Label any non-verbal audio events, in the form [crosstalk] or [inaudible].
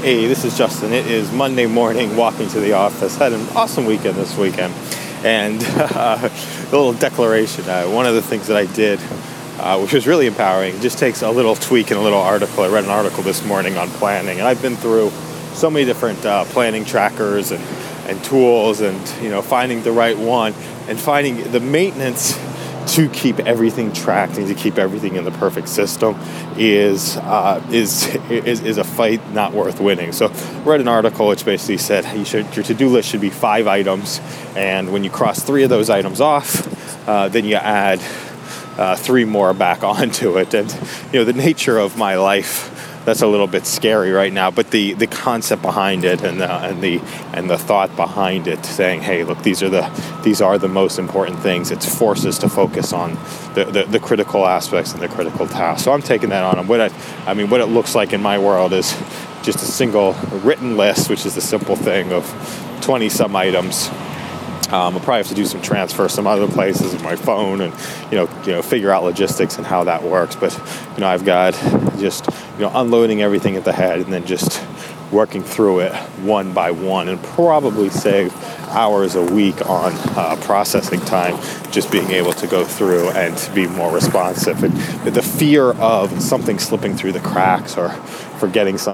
Hey, this is Justin. It is Monday morning, walking to the office. Had an awesome weekend this weekend. And uh, [laughs] a little declaration. Uh, one of the things that I did, uh, which was really empowering, just takes a little tweak in a little article. I read an article this morning on planning, and I've been through so many different uh, planning trackers and, and tools, and you know, finding the right one and finding the maintenance to keep everything tracked and to keep everything in the perfect system is uh, is, is is a fight not worth winning. So, read an article which basically said you should your to-do list should be five items, and when you cross three of those items off, uh, then you add uh, three more back [laughs] onto it. And you know the nature of my life that's a little bit scary right now. But the, the concept behind it and the, and the and the thought behind it, saying, "Hey, look, these are the these are the most important things." It's forces to focus on the, the, the critical aspects and the critical tasks. So I'm taking that on. What I, I mean, what it looks like in my world is just a single written list, which is the simple thing of 20 some items um, I'll probably have to do some transfer some other places with my phone and you know you know figure out logistics and how that works. But you know I've got just you know unloading everything at the head and then just working through it one by one and probably save hours a week on uh, processing time just being able to go through and be more responsive and the fear of something slipping through the cracks or forgetting something